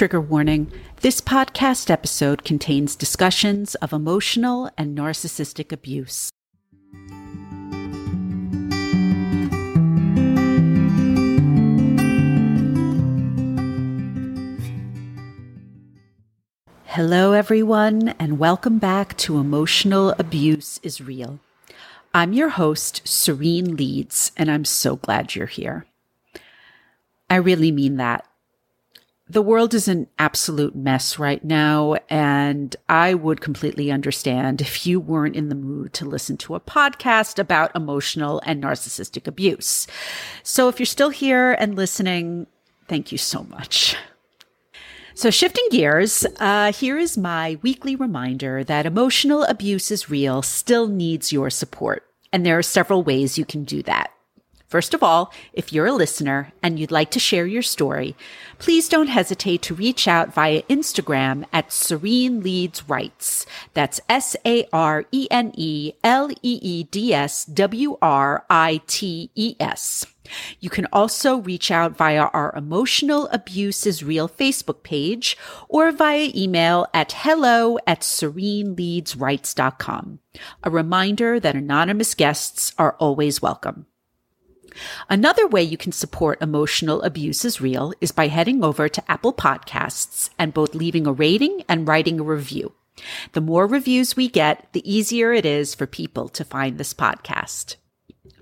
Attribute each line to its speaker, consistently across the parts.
Speaker 1: Trigger warning this podcast episode contains discussions of emotional and narcissistic abuse. Hello, everyone, and welcome back to Emotional Abuse is Real. I'm your host, Sarene Leeds, and I'm so glad you're here. I really mean that the world is an absolute mess right now, and I would completely understand if you weren't in the mood to listen to a podcast about emotional and narcissistic abuse. So if you're still here and listening, thank you so much. So, shifting gears, uh, here is my weekly reminder that emotional abuse is real, still needs your support. And there are several ways you can do that. First of all, if you're a listener and you'd like to share your story, please don't hesitate to reach out via Instagram at Sarene Writes. That's S A R E N E L E E D S W R I T E S. You can also reach out via our Emotional Abuse is Real Facebook page or via email at hello at sareneleedswrites.com. A reminder that anonymous guests are always welcome. Another way you can support emotional abuse is real is by heading over to Apple Podcasts and both leaving a rating and writing a review. The more reviews we get, the easier it is for people to find this podcast.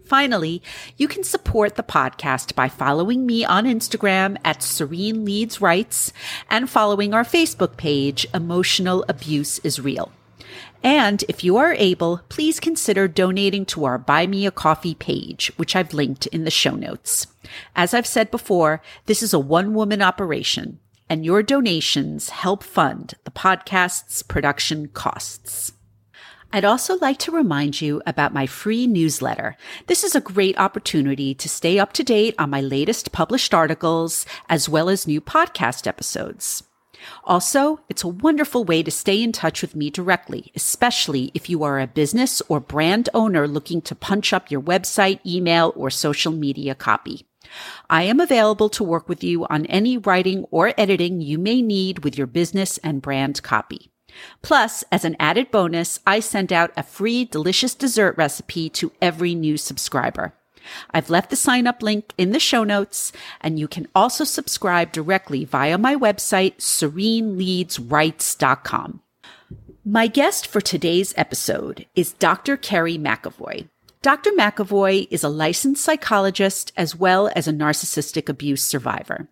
Speaker 1: Finally, you can support the podcast by following me on Instagram at Sarene and following our Facebook page, Emotional Abuse is Real. And if you are able, please consider donating to our Buy Me a Coffee page, which I've linked in the show notes. As I've said before, this is a one woman operation, and your donations help fund the podcast's production costs. I'd also like to remind you about my free newsletter. This is a great opportunity to stay up to date on my latest published articles as well as new podcast episodes. Also, it's a wonderful way to stay in touch with me directly, especially if you are a business or brand owner looking to punch up your website, email, or social media copy. I am available to work with you on any writing or editing you may need with your business and brand copy. Plus, as an added bonus, I send out a free delicious dessert recipe to every new subscriber. I've left the sign up link in the show notes, and you can also subscribe directly via my website, sareneleedswrites.com. My guest for today's episode is Dr. Kerry McAvoy. Dr. McAvoy is a licensed psychologist as well as a narcissistic abuse survivor.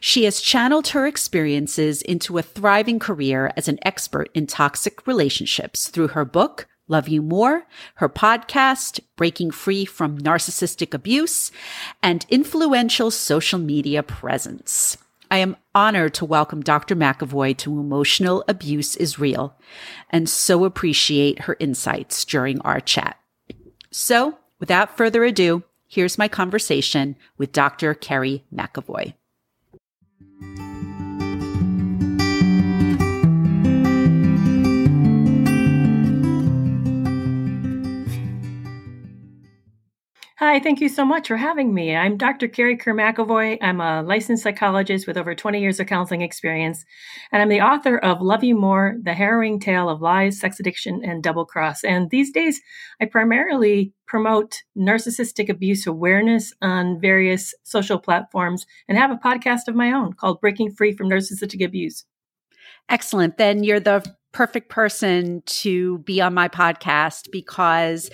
Speaker 1: She has channeled her experiences into a thriving career as an expert in toxic relationships through her book, Love You More, her podcast, Breaking Free from Narcissistic Abuse, and influential social media presence. I am honored to welcome Dr. McAvoy to Emotional Abuse is Real and so appreciate her insights during our chat. So, without further ado, here's my conversation with Dr. Kerry McAvoy.
Speaker 2: Hi, thank you so much for having me. I'm Dr. Kerry Kerr McAvoy. I'm a licensed psychologist with over 20 years of counseling experience, and I'm the author of Love You More The Harrowing Tale of Lies, Sex Addiction, and Double Cross. And these days, I primarily promote narcissistic abuse awareness on various social platforms and have a podcast of my own called Breaking Free from Narcissistic Abuse.
Speaker 1: Excellent. Then you're the perfect person to be on my podcast because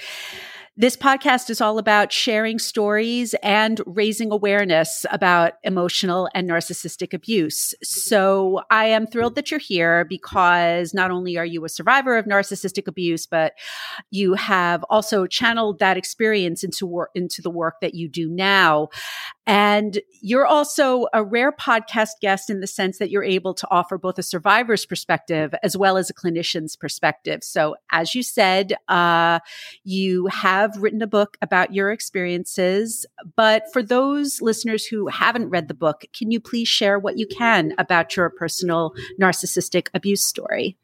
Speaker 1: this podcast is all about sharing stories and raising awareness about emotional and narcissistic abuse. So I am thrilled that you're here because not only are you a survivor of narcissistic abuse, but you have also channeled that experience into work, into the work that you do now. And you're also a rare podcast guest in the sense that you're able to offer both a survivor's perspective as well as a clinician's perspective. So as you said, uh, you have written a book about your experiences. But for those listeners who haven't read the book, can you please share what you can about your personal narcissistic abuse story?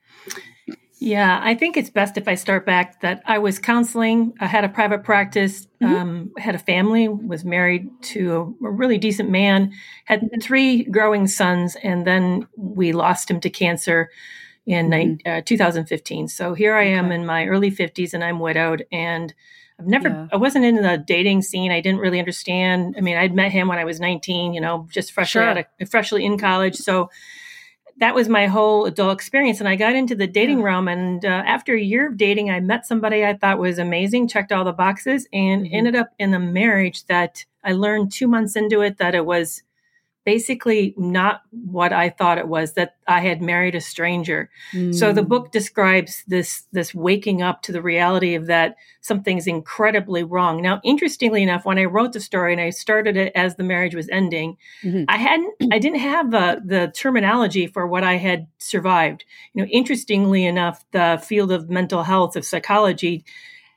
Speaker 2: Yeah, I think it's best if I start back that I was counseling. I had a private practice, mm-hmm. um, had a family, was married to a really decent man, had mm-hmm. three growing sons, and then we lost him to cancer in mm-hmm. uh, 2015. So here I am okay. in my early 50s and I'm widowed and I've never, yeah. I wasn't in the dating scene. I didn't really understand. I mean, I'd met him when I was 19, you know, just freshly sure. out of, freshly in college. So that was my whole adult experience. And I got into the dating yeah. realm. And uh, after a year of dating, I met somebody I thought was amazing, checked all the boxes, and mm-hmm. ended up in a marriage that I learned two months into it that it was basically not what I thought it was that I had married a stranger. Mm. So the book describes this this waking up to the reality of that something's incredibly wrong. Now, interestingly enough, when I wrote the story and I started it as the marriage was ending, mm-hmm. I hadn't I didn't have uh, the terminology for what I had survived. You know, interestingly enough, the field of mental health of psychology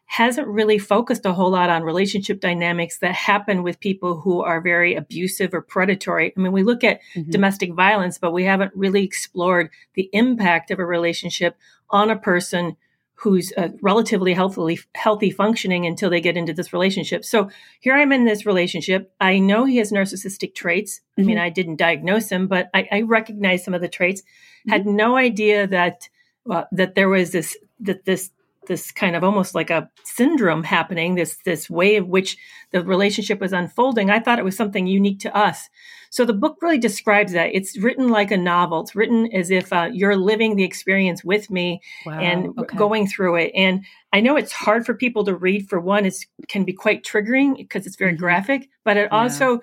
Speaker 2: hasn't really focused a whole lot on relationship dynamics that happen with people who are very abusive or predatory. I mean, we look at mm-hmm. domestic violence, but we haven't really explored the impact of a relationship on a person who's uh, relatively healthily healthy functioning until they get into this relationship. So here I'm in this relationship. I know he has narcissistic traits. Mm-hmm. I mean, mm-hmm. I didn't diagnose him, but I, I recognize some of the traits. Mm-hmm. Had no idea that uh, that there was this that this this kind of almost like a syndrome happening this this way of which the relationship was unfolding i thought it was something unique to us so the book really describes that it's written like a novel it's written as if uh, you're living the experience with me wow, and okay. going through it and i know it's hard for people to read for one it can be quite triggering because it's very mm-hmm. graphic but it yeah. also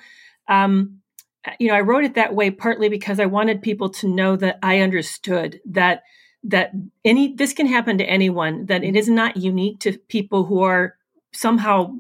Speaker 2: um, you know i wrote it that way partly because i wanted people to know that i understood that that any this can happen to anyone that it is not unique to people who are somehow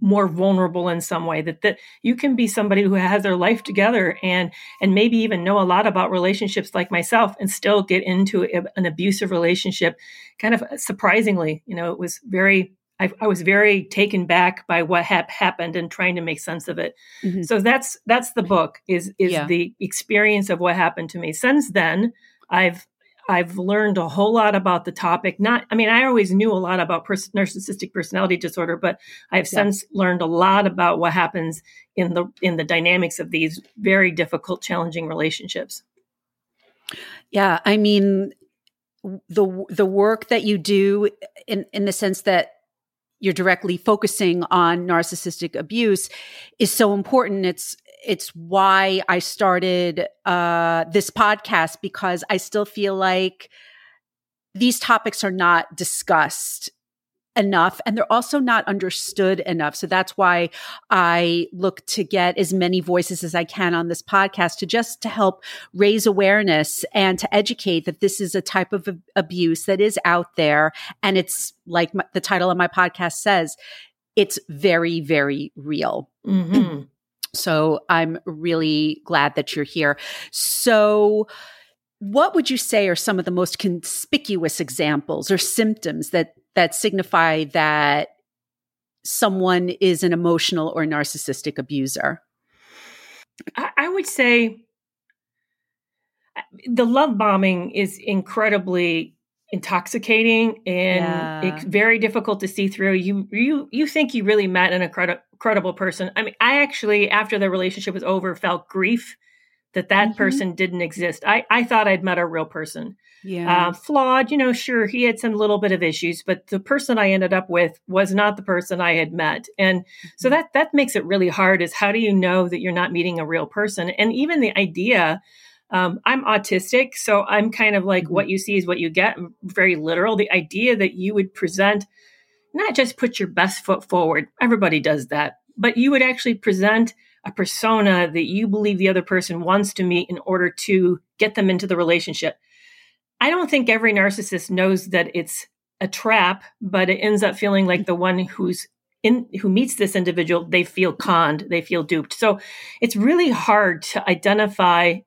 Speaker 2: more vulnerable in some way that that you can be somebody who has their life together and and maybe even know a lot about relationships like myself and still get into a, an abusive relationship kind of surprisingly you know it was very I, I was very taken back by what ha- happened and trying to make sense of it mm-hmm. so that's that's the book is is yeah. the experience of what happened to me since then I've I've learned a whole lot about the topic. Not, I mean, I always knew a lot about pers- narcissistic personality disorder, but I've yeah. since learned a lot about what happens in the in the dynamics of these very difficult, challenging relationships.
Speaker 1: Yeah, I mean, the the work that you do in in the sense that you're directly focusing on narcissistic abuse is so important. It's it's why I started uh, this podcast because I still feel like these topics are not discussed enough and they're also not understood enough. So that's why I look to get as many voices as I can on this podcast to just to help raise awareness and to educate that this is a type of abuse that is out there. And it's like my, the title of my podcast says, it's very, very real. Mm-hmm. So I'm really glad that you're here. So, what would you say are some of the most conspicuous examples or symptoms that that signify that someone is an emotional or narcissistic abuser?
Speaker 2: I I would say uh, the love bombing is incredibly intoxicating and yeah. it's very difficult to see through. You you you think you really met an incredible credible person. I mean, I actually after the relationship was over felt grief that that mm-hmm. person didn't exist. I I thought I'd met a real person. Yeah. Uh, flawed, you know, sure, he had some little bit of issues, but the person I ended up with was not the person I had met. And mm-hmm. so that that makes it really hard is how do you know that you're not meeting a real person? And even the idea um, I'm autistic, so I'm kind of like mm-hmm. what you see is what you get, very literal. The idea that you would present, not just put your best foot forward, everybody does that, but you would actually present a persona that you believe the other person wants to meet in order to get them into the relationship. I don't think every narcissist knows that it's a trap, but it ends up feeling like the one who's in who meets this individual, they feel conned, they feel duped. So it's really hard to identify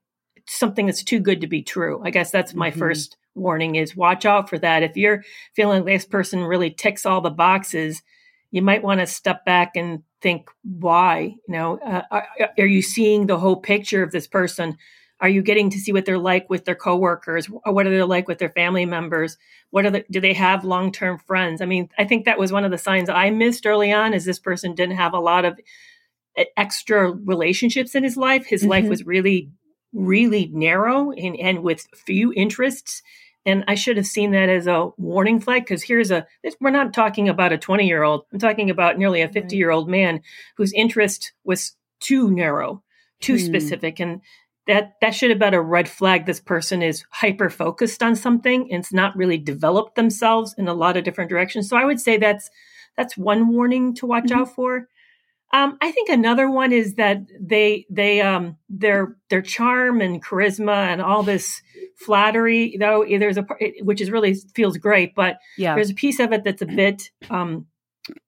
Speaker 2: something that's too good to be true. I guess that's my mm-hmm. first warning is watch out for that. If you're feeling this person really ticks all the boxes, you might want to step back and think why, you know, uh, are, are, you seeing the whole picture of this person? are you getting to see what they're like with their coworkers or what are they like with their family members what are the do they have long-term friends i mean i think that was one of the signs i missed early on is this person didn't have a lot of extra relationships in his life his mm-hmm. life was really really narrow and, and with few interests and I should have seen that as a warning flag because here's a, we're not talking about a 20 year old. I'm talking about nearly a 50 year old man whose interest was too narrow, too hmm. specific. And that, that should have been a red flag. This person is hyper focused on something and it's not really developed themselves in a lot of different directions. So I would say that's, that's one warning to watch mm-hmm. out for. Um, I think another one is that they they um their their charm and charisma and all this flattery though there's a which is really feels great, but yeah. there's a piece of it that's a bit um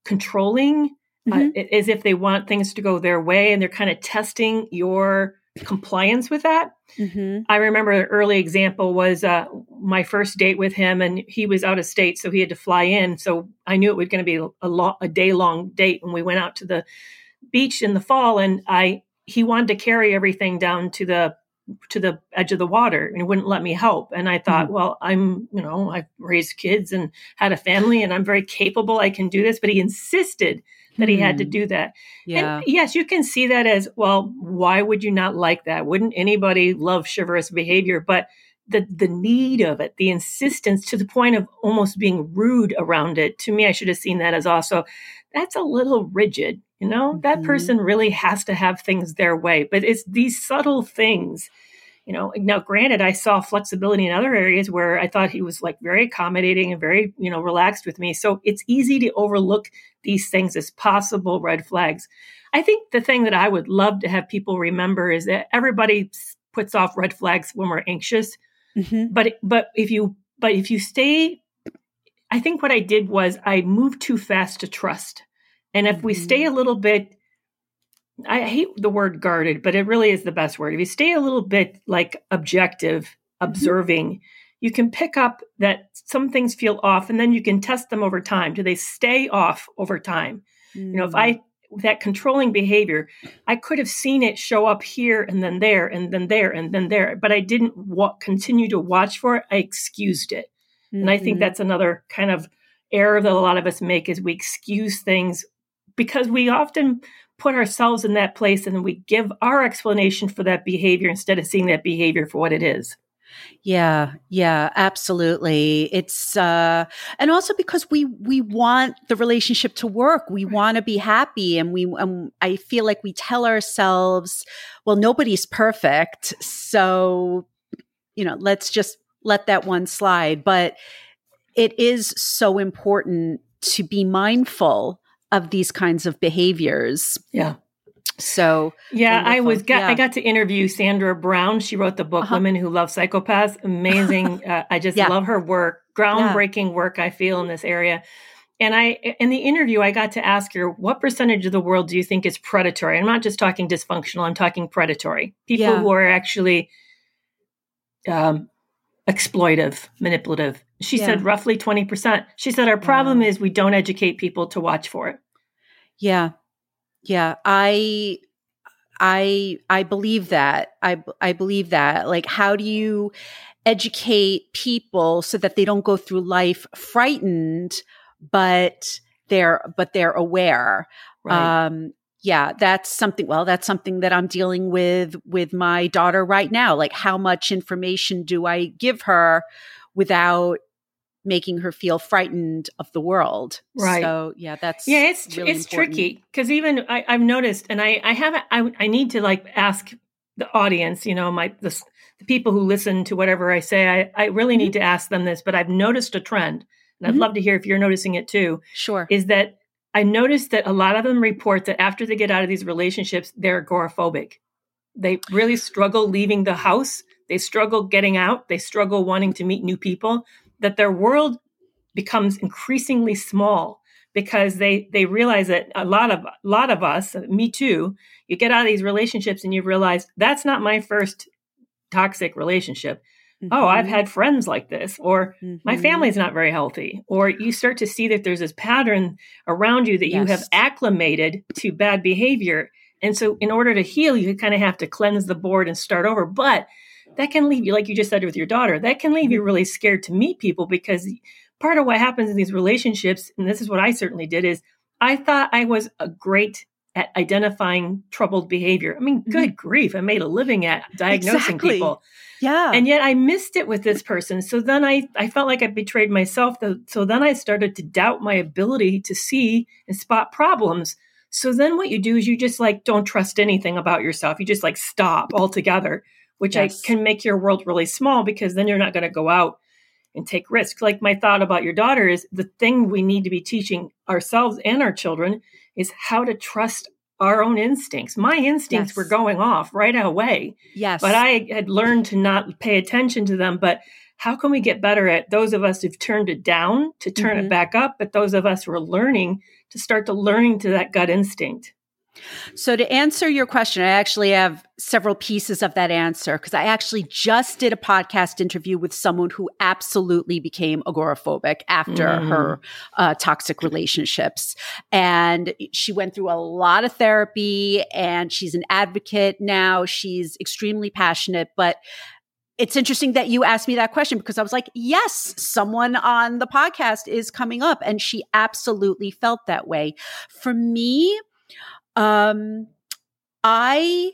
Speaker 2: controlling, uh, mm-hmm. uh, as if they want things to go their way and they're kind of testing your compliance with that. Mm-hmm. I remember an early example was uh, my first date with him, and he was out of state, so he had to fly in. So I knew it was going to be a, lo- a day long date. And we went out to the beach in the fall, and I he wanted to carry everything down to the to the edge of the water and wouldn't let me help. And I thought, mm-hmm. well, I'm, you know, I've raised kids and had a family and I'm very capable. I can do this. But he insisted that he had to hmm. do that. Yeah. And yes, you can see that as well. Why would you not like that? Wouldn't anybody love chivalrous behavior? But the the need of it, the insistence to the point of almost being rude around it. To me, I should have seen that as also that's a little rigid. You know, mm-hmm. that person really has to have things their way. But it's these subtle things you know now granted i saw flexibility in other areas where i thought he was like very accommodating and very you know relaxed with me so it's easy to overlook these things as possible red flags i think the thing that i would love to have people remember is that everybody puts off red flags when we're anxious mm-hmm. but but if you but if you stay i think what i did was i moved too fast to trust and if mm-hmm. we stay a little bit I hate the word guarded, but it really is the best word. If you stay a little bit like objective, mm-hmm. observing, mm-hmm. you can pick up that some things feel off and then you can test them over time. Do they stay off over time? Mm. You know, if I, mm. that controlling behavior, I could have seen it show up here and then there and then there and then there, but I didn't wa- continue to watch for it. I excused it. Mm-hmm. And I think mm-hmm. that's another kind of error that a lot of us make is we excuse things because we often put ourselves in that place and we give our explanation for that behavior instead of seeing that behavior for what it is.
Speaker 1: Yeah, yeah, absolutely. It's uh and also because we we want the relationship to work. We want to be happy and we um, I feel like we tell ourselves, well nobody's perfect, so you know, let's just let that one slide, but it is so important to be mindful of these kinds of behaviors.
Speaker 2: Yeah.
Speaker 1: So
Speaker 2: yeah, wonderful. I was got yeah. I got to interview Sandra Brown. She wrote the book uh-huh. "Women Who Love Psychopaths." Amazing. uh, I just yeah. love her work. Groundbreaking yeah. work I feel in this area. And I in the interview I got to ask her what percentage of the world do you think is predatory? I'm not just talking dysfunctional. I'm talking predatory. People who are actually um, exploitive, manipulative. She yeah. said roughly 20%. She said our problem is we don't educate people to watch for it.
Speaker 1: Yeah. Yeah, I I I believe that. I I believe that. Like how do you educate people so that they don't go through life frightened but they're but they're aware. Right. Um yeah, that's something, well, that's something that I'm dealing with with my daughter right now. Like, how much information do I give her without making her feel frightened of the world?
Speaker 2: Right.
Speaker 1: So, yeah, that's
Speaker 2: yeah, it's really it's important. tricky because even I, have noticed, and I I haven't I I need to like ask the audience, you know, my the, the people who listen to whatever I say, I I really need mm-hmm. to ask them this, but I've noticed a trend, and I'd mm-hmm. love to hear if you're noticing it too.
Speaker 1: Sure.
Speaker 2: Is that I noticed that a lot of them report that after they get out of these relationships, they're agoraphobic. They really struggle leaving the house. They struggle getting out. They struggle wanting to meet new people. That their world becomes increasingly small because they they realize that a lot of a lot of us, me too, you get out of these relationships and you realize that's not my first toxic relationship. Mm-hmm. Oh, I've mm-hmm. had friends like this, or mm-hmm. my family's not very healthy. Or you start to see that there's this pattern around you that yes. you have acclimated to bad behavior. And so, in order to heal, you kind of have to cleanse the board and start over. But that can leave you, like you just said with your daughter, that can leave you mm-hmm. really scared to meet people because part of what happens in these relationships, and this is what I certainly did, is I thought I was a great at identifying troubled behavior. I mean, mm-hmm. good grief, I made a living at diagnosing exactly. people.
Speaker 1: Yeah.
Speaker 2: And yet I missed it with this person. So then I, I felt like I betrayed myself. So then I started to doubt my ability to see and spot problems. So then what you do is you just like don't trust anything about yourself. You just like stop altogether, which yes. I can make your world really small because then you're not going to go out and take risks. Like my thought about your daughter is the thing we need to be teaching ourselves and our children is how to trust our own instincts. My instincts yes. were going off right away.
Speaker 1: Yes.
Speaker 2: But I had learned to not pay attention to them. But how can we get better at those of us who've turned it down to turn mm-hmm. it back up, but those of us who are learning to start to learning to that gut instinct?
Speaker 1: So, to answer your question, I actually have several pieces of that answer because I actually just did a podcast interview with someone who absolutely became agoraphobic after mm. her uh, toxic relationships. And she went through a lot of therapy and she's an advocate now. She's extremely passionate, but it's interesting that you asked me that question because I was like, yes, someone on the podcast is coming up. And she absolutely felt that way. For me, um, I,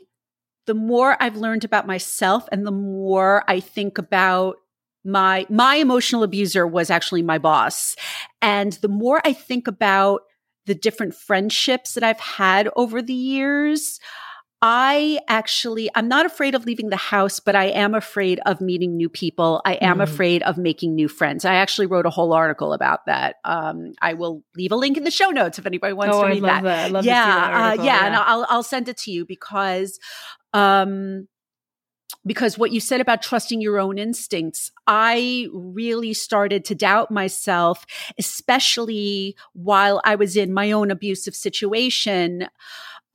Speaker 1: the more I've learned about myself and the more I think about my, my emotional abuser was actually my boss. And the more I think about the different friendships that I've had over the years, I actually, I'm not afraid of leaving the house, but I am afraid of meeting new people. I am mm. afraid of making new friends. I actually wrote a whole article about that. Um, I will leave a link in the show notes if anybody wants
Speaker 2: oh,
Speaker 1: to read
Speaker 2: that.
Speaker 1: that. yeah,
Speaker 2: that
Speaker 1: article, uh, yeah, yeah, and I'll I'll send it to you because, um, because what you said about trusting your own instincts, I really started to doubt myself, especially while I was in my own abusive situation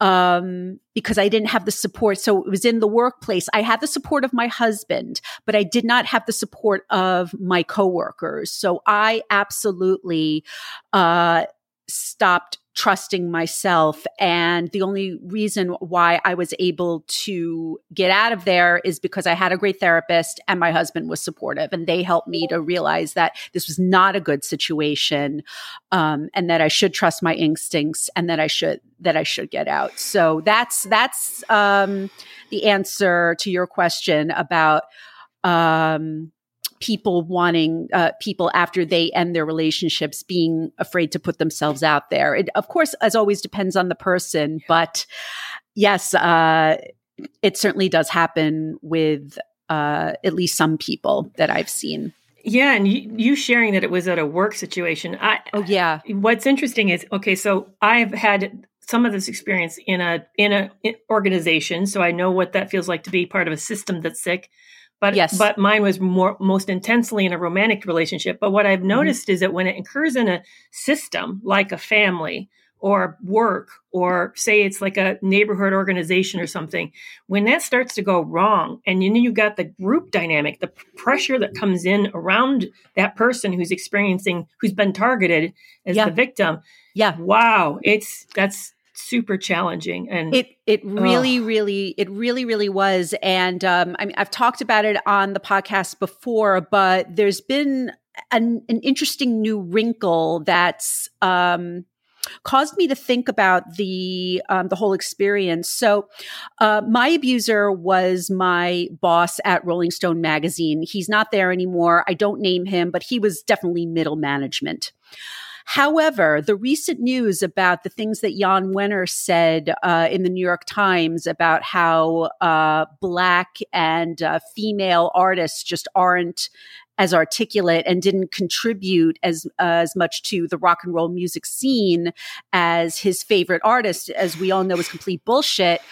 Speaker 1: um, because I didn't have the support. So it was in the workplace. I had the support of my husband, but I did not have the support of my coworkers. So I absolutely uh, stopped trusting myself. And the only reason why I was able to get out of there is because I had a great therapist and my husband was supportive. And they helped me to realize that this was not a good situation um, and that I should trust my instincts and that I should that I should get out. So that's that's um, the answer to your question about um, people wanting uh, people after they end their relationships being afraid to put themselves out there. It, of course, as always, depends on the person, but yes, uh, it certainly does happen with uh, at least some people that I've seen.
Speaker 2: Yeah, and you, you, sharing that it was at a work situation. I,
Speaker 1: oh yeah.
Speaker 2: What's interesting is okay. So I've had some of this experience in a in a organization, so I know what that feels like to be part of a system that's sick. But yes. but mine was more most intensely in a romantic relationship. But what I've mm-hmm. noticed mm-hmm. is that when it occurs in a system like a family or work or say it's like a neighborhood organization or something when that starts to go wrong and then you've got the group dynamic the pressure that comes in around that person who's experiencing who's been targeted as yeah. the victim
Speaker 1: yeah
Speaker 2: wow it's that's super challenging and
Speaker 1: it it really really it really really was and um i mean i've talked about it on the podcast before but there's been an, an interesting new wrinkle that's um caused me to think about the um, the whole experience. So, uh, my abuser was my boss at Rolling Stone magazine. He's not there anymore. I don't name him, but he was definitely middle management. However, the recent news about the things that Jann Wenner said uh, in the New York Times about how uh, Black and uh, female artists just aren't as articulate and didn't contribute as uh, as much to the rock and roll music scene as his favorite artist, as we all know, is complete bullshit.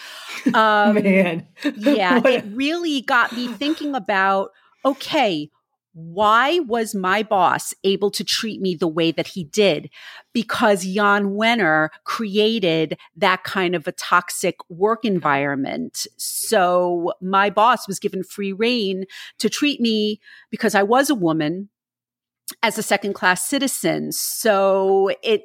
Speaker 2: Um, Man,
Speaker 1: yeah, it really got me thinking about okay why was my boss able to treat me the way that he did? Because Jann Wenner created that kind of a toxic work environment. So my boss was given free reign to treat me because I was a woman as a second class citizen. So it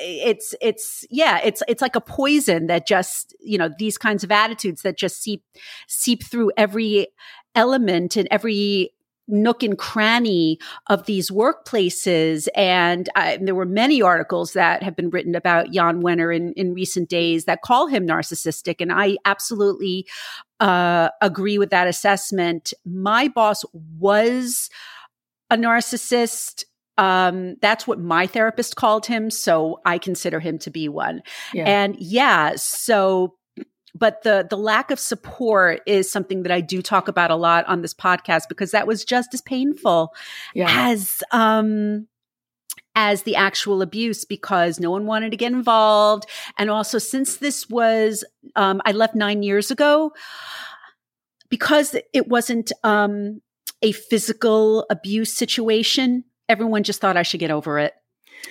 Speaker 1: it's it's yeah, it's it's like a poison that just, you know, these kinds of attitudes that just seep seep through every element and every nook and cranny of these workplaces. And I, there were many articles that have been written about Jann Wenner in, in recent days that call him narcissistic. And I absolutely uh, agree with that assessment. My boss was a narcissist. Um, that's what my therapist called him. So I consider him to be one. Yeah. And yeah, so but the the lack of support is something that I do talk about a lot on this podcast because that was just as painful yeah. as um as the actual abuse because no one wanted to get involved and also since this was um I left 9 years ago because it wasn't um a physical abuse situation, everyone just thought I should get over it.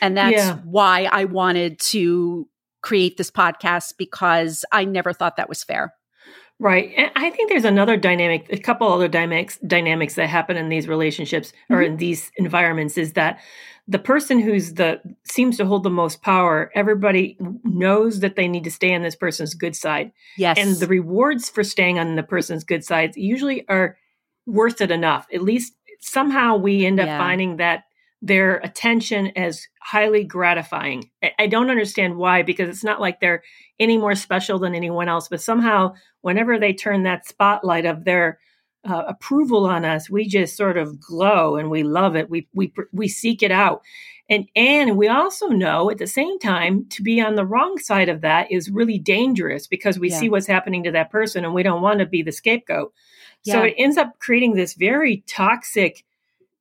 Speaker 1: And that's yeah. why I wanted to create this podcast because I never thought that was fair.
Speaker 2: Right. And I think there's another dynamic, a couple other dynamics dynamics that happen in these relationships or mm-hmm. in these environments is that the person who's the seems to hold the most power, everybody knows that they need to stay on this person's good side.
Speaker 1: Yes.
Speaker 2: And the rewards for staying on the person's good side usually are worth it enough. At least somehow we end up yeah. finding that their attention is highly gratifying. I don't understand why, because it's not like they're any more special than anyone else, but somehow whenever they turn that spotlight of their uh, approval on us, we just sort of glow and we love it. We we we seek it out, and and we also know at the same time to be on the wrong side of that is really dangerous because we yeah. see what's happening to that person and we don't want to be the scapegoat. Yeah. So it ends up creating this very toxic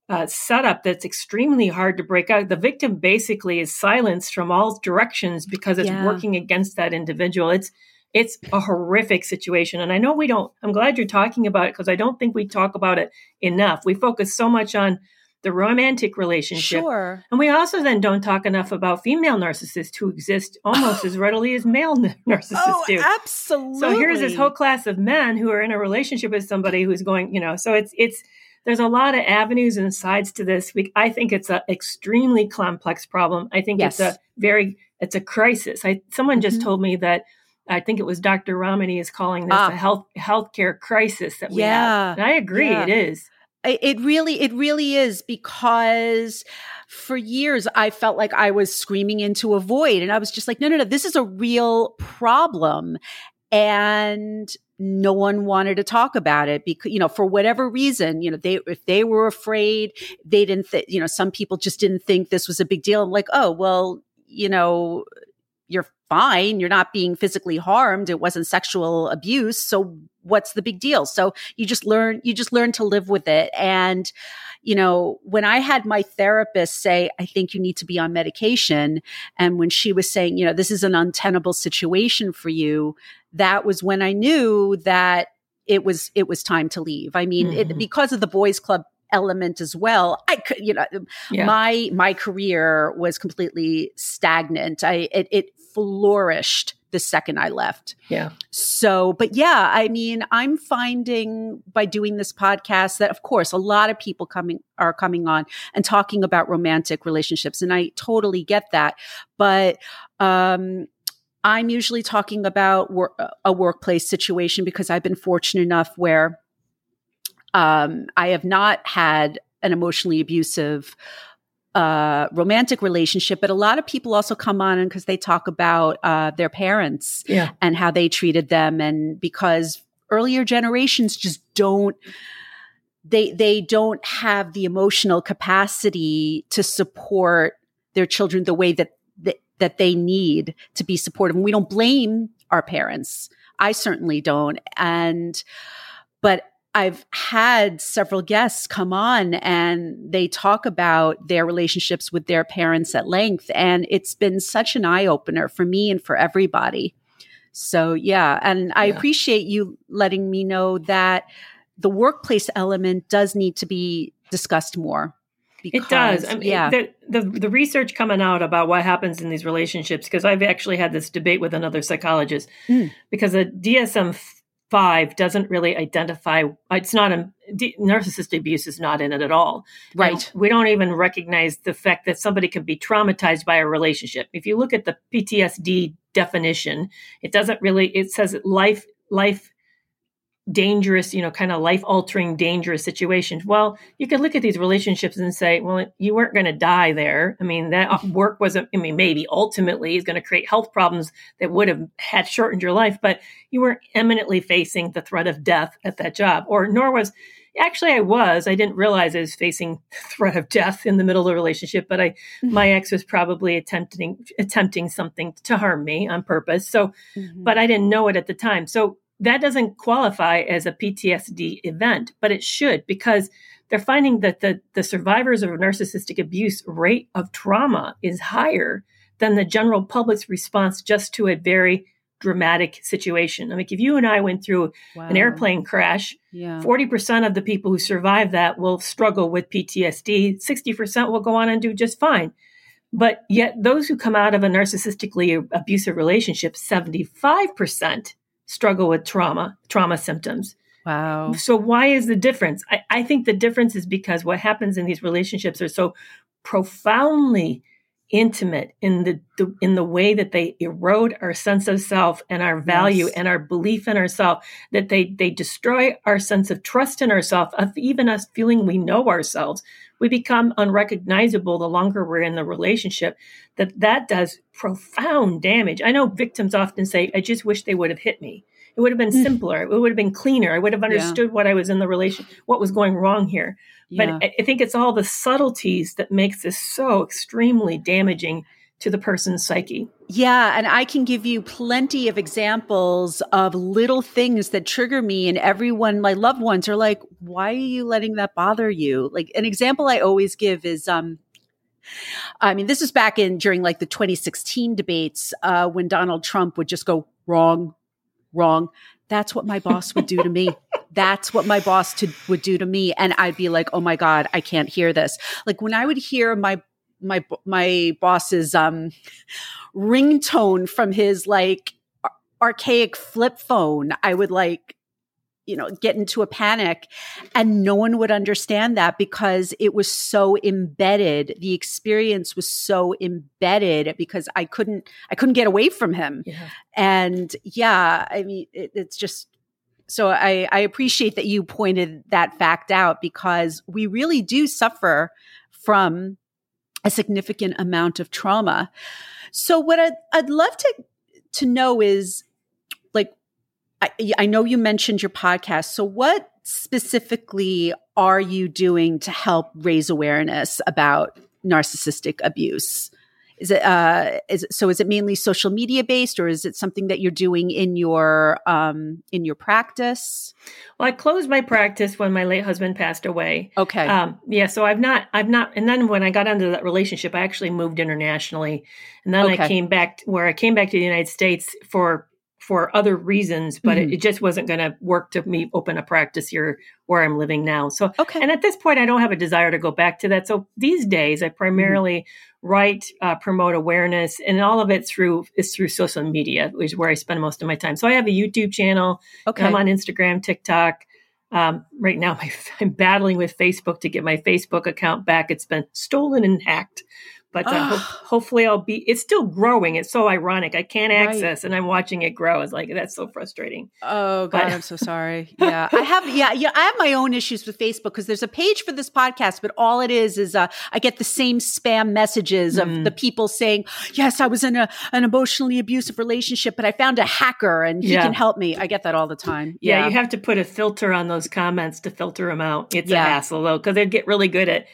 Speaker 2: uh, setup that's extremely hard to break out. The victim basically is silenced from all directions because it's yeah. working against that individual. It's it's a horrific situation, and I know we don't. I'm glad you're talking about it because I don't think we talk about it enough. We focus so much on the romantic relationship.
Speaker 1: Sure.
Speaker 2: And we also then don't talk enough about female narcissists who exist almost as readily as male narcissists oh, do.
Speaker 1: Absolutely.
Speaker 2: So here's this whole class of men who are in a relationship with somebody who's going, you know, so it's it's there's a lot of avenues and sides to this. We, I think it's an extremely complex problem. I think yes. it's a very it's a crisis. I someone just mm-hmm. told me that I think it was Dr. Ramani is calling this ah. a health healthcare crisis that we yeah. have. And I agree, yeah. it is.
Speaker 1: It really, it really is because for years I felt like I was screaming into a void and I was just like, no, no, no, this is a real problem. And no one wanted to talk about it because, you know, for whatever reason, you know, they, if they were afraid, they didn't think, you know, some people just didn't think this was a big deal. I'm like, oh, well, you know, you're fine. You're not being physically harmed. It wasn't sexual abuse. So what's the big deal? So you just learn, you just learn to live with it. And, you know, when I had my therapist say, I think you need to be on medication. And when she was saying, you know, this is an untenable situation for you, that was when I knew that it was, it was time to leave. I mean, mm-hmm. it, because of the boys club element as well i could you know yeah. my my career was completely stagnant i it, it flourished the second I left.
Speaker 2: Yeah.
Speaker 1: So, but yeah, I mean, I'm finding by doing this podcast that of course a lot of people coming are coming on and talking about romantic relationships and I totally get that. But um I'm usually talking about wor- a workplace situation because I've been fortunate enough where um, I have not had an emotionally abusive uh, romantic relationship, but a lot of people also come on because they talk about uh, their parents
Speaker 2: yeah.
Speaker 1: and how they treated them, and because earlier generations just don't they they don't have the emotional capacity to support their children the way that that, that they need to be supportive. And we don't blame our parents. I certainly don't. And but I've had several guests come on and they talk about their relationships with their parents at length. And it's been such an eye opener for me and for everybody. So, yeah. And I yeah. appreciate you letting me know that the workplace element does need to be discussed more.
Speaker 2: Because, it does. I mean, yeah. The, the, the research coming out about what happens in these relationships, because I've actually had this debate with another psychologist, mm. because the DSM five doesn't really identify it's not a narcissistic abuse is not in it at all
Speaker 1: right
Speaker 2: and we don't even recognize the fact that somebody can be traumatized by a relationship if you look at the ptsd definition it doesn't really it says life life dangerous, you know, kind of life altering, dangerous situations. Well, you could look at these relationships and say, well, you weren't going to die there. I mean, that mm-hmm. work wasn't, I mean, maybe ultimately is going to create health problems that would have had shortened your life, but you weren't eminently facing the threat of death at that job, or nor was. Actually, I was. I didn't realize I was facing threat of death in the middle of the relationship, but I, mm-hmm. my ex was probably attempting attempting something to harm me on purpose. So, mm-hmm. but I didn't know it at the time. So that doesn't qualify as a PTSD event, but it should because they're finding that the, the survivors of narcissistic abuse rate of trauma is higher than the general public's response just to a very dramatic situation. I mean, if you and I went through wow. an airplane crash, yeah. 40% of the people who survive that will struggle with PTSD, 60% will go on and do just fine. But yet, those who come out of a narcissistically abusive relationship, 75% struggle with trauma, trauma symptoms.
Speaker 1: Wow.
Speaker 2: So why is the difference? I, I think the difference is because what happens in these relationships are so profoundly intimate in the, the, in the way that they erode our sense of self and our value yes. and our belief in ourselves that they they destroy our sense of trust in ourselves of even us feeling we know ourselves we become unrecognizable the longer we're in the relationship that that does profound damage i know victims often say i just wish they would have hit me it would have been hmm. simpler it would have been cleaner i would have understood yeah. what i was in the relation what was going wrong here but yeah. I think it's all the subtleties that makes this so extremely damaging to the person's psyche.
Speaker 1: Yeah, and I can give you plenty of examples of little things that trigger me and everyone my loved ones are like, "Why are you letting that bother you?" Like an example I always give is um I mean, this is back in during like the 2016 debates uh, when Donald Trump would just go wrong, wrong. That's what my boss would do to me. That's what my boss to, would do to me. And I'd be like, oh my God, I can't hear this. Like when I would hear my my my boss's um ringtone from his like archaic flip phone, I would like you know get into a panic and no one would understand that because it was so embedded. The experience was so embedded because i couldn't i couldn't get away from him. Yeah. and yeah i mean it, it's just so I, I appreciate that you pointed that fact out because we really do suffer from a significant amount of trauma. So what I'd, I'd love to to know is like I, I know you mentioned your podcast. So what specifically are you doing to help raise awareness about narcissistic abuse? Is it uh is so is it mainly social media based or is it something that you're doing in your um in your practice?
Speaker 2: Well, I closed my practice when my late husband passed away.
Speaker 1: Okay.
Speaker 2: Um yeah, so I've not I've not and then when I got into that relationship, I actually moved internationally. And then okay. I came back where I came back to the United States for for other reasons, but mm-hmm. it, it, just wasn't going to work to me open a practice here where I'm living now. So, okay. And at this point, I don't have a desire to go back to that. So these days, I primarily mm-hmm. write, uh, promote awareness, and all of it through is through social media, which is where I spend most of my time. So I have a YouTube channel. Okay. I'm on Instagram, TikTok. Um, right now, I'm battling with Facebook to get my Facebook account back. It's been stolen and hacked. But uh, ho- hopefully, I'll be. It's still growing. It's so ironic. I can't access, right. and I'm watching it grow. It's like that's so frustrating.
Speaker 1: Oh God, but, I'm so sorry. Yeah, I have. Yeah, yeah, I have my own issues with Facebook because there's a page for this podcast, but all it is is uh, I get the same spam messages of mm. the people saying, "Yes, I was in a an emotionally abusive relationship, but I found a hacker and he yeah. can help me." I get that all the time.
Speaker 2: Yeah. yeah. you have to put a filter on those comments to filter them out. It's yeah. a hassle though because they get really good at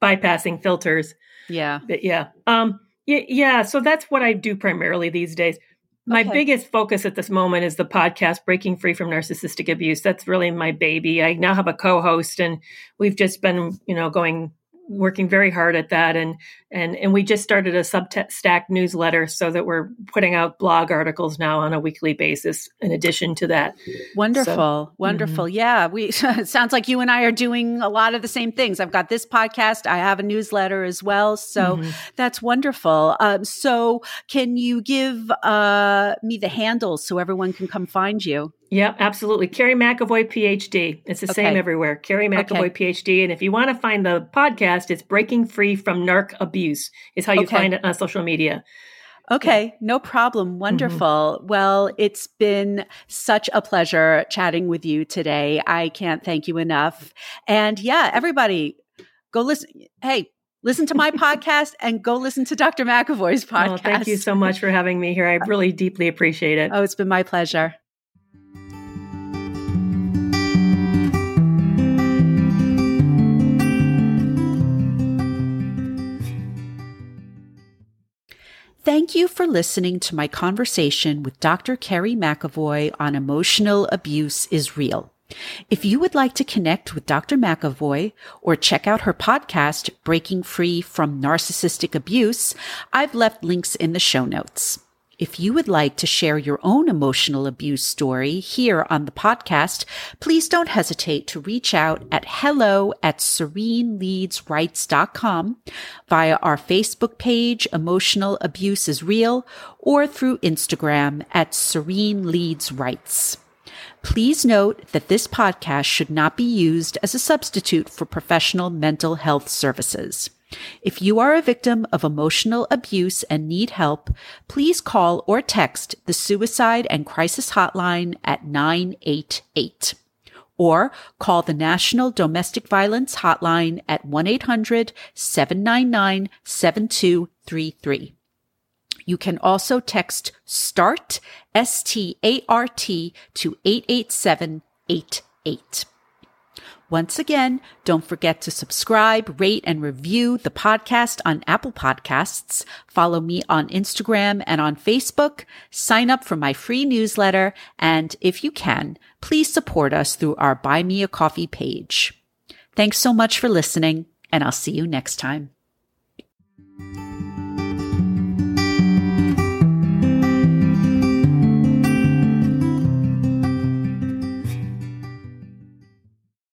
Speaker 2: bypassing filters.
Speaker 1: Yeah.
Speaker 2: But yeah. Um yeah, yeah, so that's what I do primarily these days. My okay. biggest focus at this moment is the podcast Breaking Free from Narcissistic Abuse. That's really my baby. I now have a co-host and we've just been, you know, going working very hard at that and and and we just started a Substack newsletter so that we're putting out blog articles now on a weekly basis. In addition to that,
Speaker 1: wonderful, so, wonderful. Mm-hmm. Yeah, we it sounds like you and I are doing a lot of the same things. I've got this podcast. I have a newsletter as well, so mm-hmm. that's wonderful. Um, so, can you give uh, me the handles so everyone can come find you?
Speaker 2: Yeah, absolutely. Kerry McAvoy, PhD. It's the okay. same everywhere. Kerry McAvoy, okay. PhD. And if you want to find the podcast, it's Breaking Free from Narc Abuse, is how you okay. find it on social media.
Speaker 1: Okay, yeah. no problem. Mm-hmm. Wonderful. Mm-hmm. Well, it's been such a pleasure chatting with you today. I can't thank you enough. And yeah, everybody, go listen. Hey, listen to my podcast and go listen to Dr. McAvoy's podcast. Oh,
Speaker 2: thank you so much for having me here. I really deeply appreciate it.
Speaker 1: Oh, it's been my pleasure. Thank you for listening to my conversation with Dr. Kerry McAvoy on emotional abuse is real. If you would like to connect with Dr. McAvoy or check out her podcast, Breaking Free from Narcissistic Abuse, I've left links in the show notes. If you would like to share your own emotional abuse story here on the podcast, please don't hesitate to reach out at hello at sareneleedswrites.com via our Facebook page, Emotional Abuse is Real, or through Instagram at Sarene Leeds Writes. Please note that this podcast should not be used as a substitute for professional mental health services. If you are a victim of emotional abuse and need help, please call or text the Suicide and Crisis Hotline at 988 or call the National Domestic Violence Hotline at 1-800-799-7233. You can also text START, S-T-A-R-T to 88788. Once again, don't forget to subscribe, rate, and review the podcast on Apple Podcasts. Follow me on Instagram and on Facebook. Sign up for my free newsletter. And if you can, please support us through our Buy Me a Coffee page. Thanks so much for listening, and I'll see you next time.